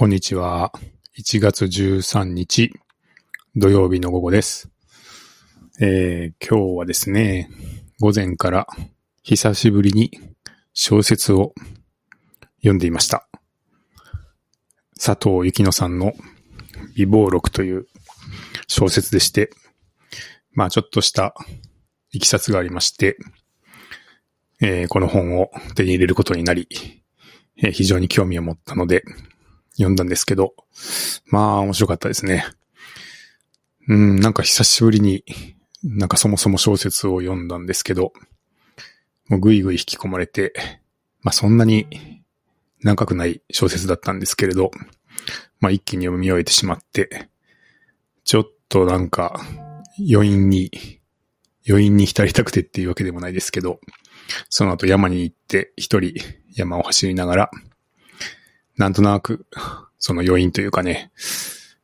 こんにちは。1月13日土曜日の午後です。えー、今日はですね、午前から久しぶりに小説を読んでいました。佐藤幸乃さんの美貌録という小説でして、まあちょっとしたいきさつがありまして、えーこの本を手に入れることになり、えー非常に興味を持ったので、読んだんですけど、まあ面白かったですね。うん、なんか久しぶりに、なんかそもそも小説を読んだんですけど、もうぐいぐい引き込まれて、まあそんなに長くない小説だったんですけれど、まあ一気に読み終えてしまって、ちょっとなんか余韻に、余韻に浸りたくてっていうわけでもないですけど、その後山に行って一人山を走りながら、なんとなくその余韻というかね、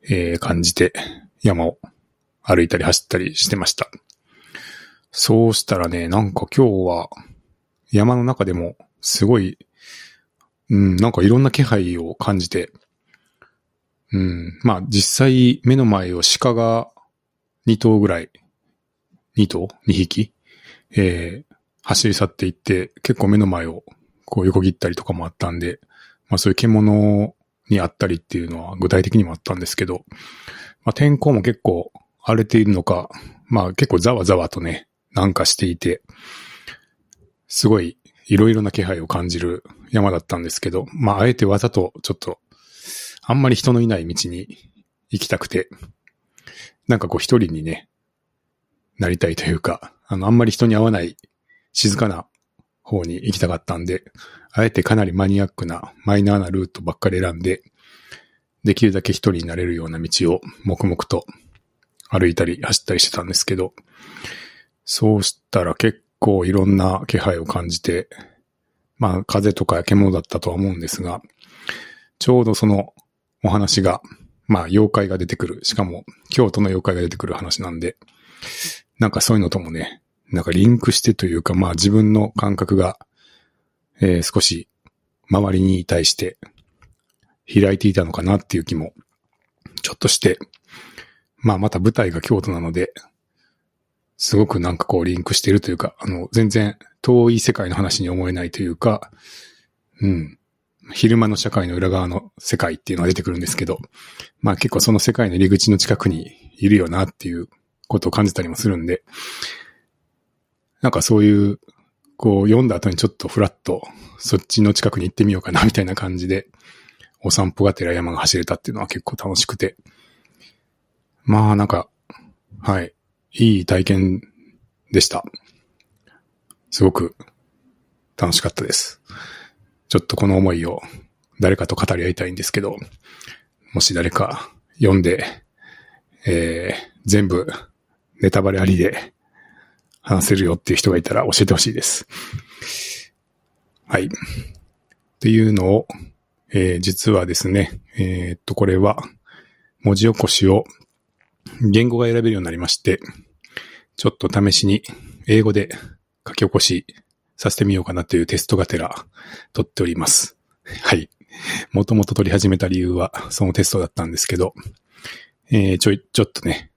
えー感じて山を歩いたり走ったりしてました。そうしたらね、なんか今日は山の中でもすごい、うん、なんかいろんな気配を感じて、うん、まあ実際目の前を鹿が2頭ぐらい、2頭 ?2 匹？えー走り去っていって、結構目の前をこう横切ったりとかもあったんで、まあそういう獣にあったりっていうのは具体的にもあったんですけど、まあ天候も結構荒れているのか、まあ結構ざわざわとね、なんかしていて、すごいいろいろな気配を感じる山だったんですけど、まああえてわざとちょっと、あんまり人のいない道に行きたくて、なんかこう一人にね、なりたいというか、あの、あんまり人に会わない静かな方に行きたかったんで、あえてかなりマニアックなマイナーなルートばっかり選んで、できるだけ一人になれるような道を黙々と歩いたり走ったりしてたんですけど、そうしたら結構いろんな気配を感じて、まあ風とか獣だったとは思うんですが、ちょうどそのお話が、まあ妖怪が出てくる、しかも京都の妖怪が出てくる話なんで、なんかそういうのともね、なんかリンクしてというか、まあ自分の感覚が、えー少し周りに対して開いていたのかなっていう気もちょっとして、まあまた舞台が京都なので、すごくなんかこうリンクしているというか、あの、全然遠い世界の話に思えないというか、うん。昼間の社会の裏側の世界っていうのが出てくるんですけど、まあ結構その世界の入り口の近くにいるよなっていうことを感じたりもするんで、なんかそういう、こう読んだ後にちょっとフラッとそっちの近くに行ってみようかなみたいな感じで、お散歩がてら山が走れたっていうのは結構楽しくて。まあなんか、はい、いい体験でした。すごく楽しかったです。ちょっとこの思いを誰かと語り合いたいんですけど、もし誰か読んで、えー、全部ネタバレありで話せるよっていう人がいたら教えてほしいです。はい。っていうのを、えー実はですね、えーっと、これは文字起こしを言語が選べるようになりまして、ちょっと試しに英語で書き起こしさせてみようかなというテストがてら取っております。はい。もともと取り始めた理由はそのテストだったんですけど、えーちょい、ちょっとね、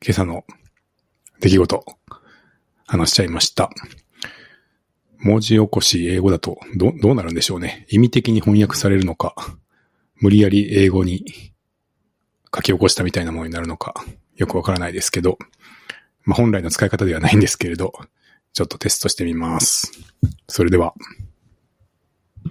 今朝の出来事、話しちゃいました。文字起こし英語だとど、どうなるんでしょうね。意味的に翻訳されるのか、無理やり英語に書き起こしたみたいなものになるのか、よくわからないですけど、まあ、本来の使い方ではないんですけれど、ちょっとテストしてみます。それでは。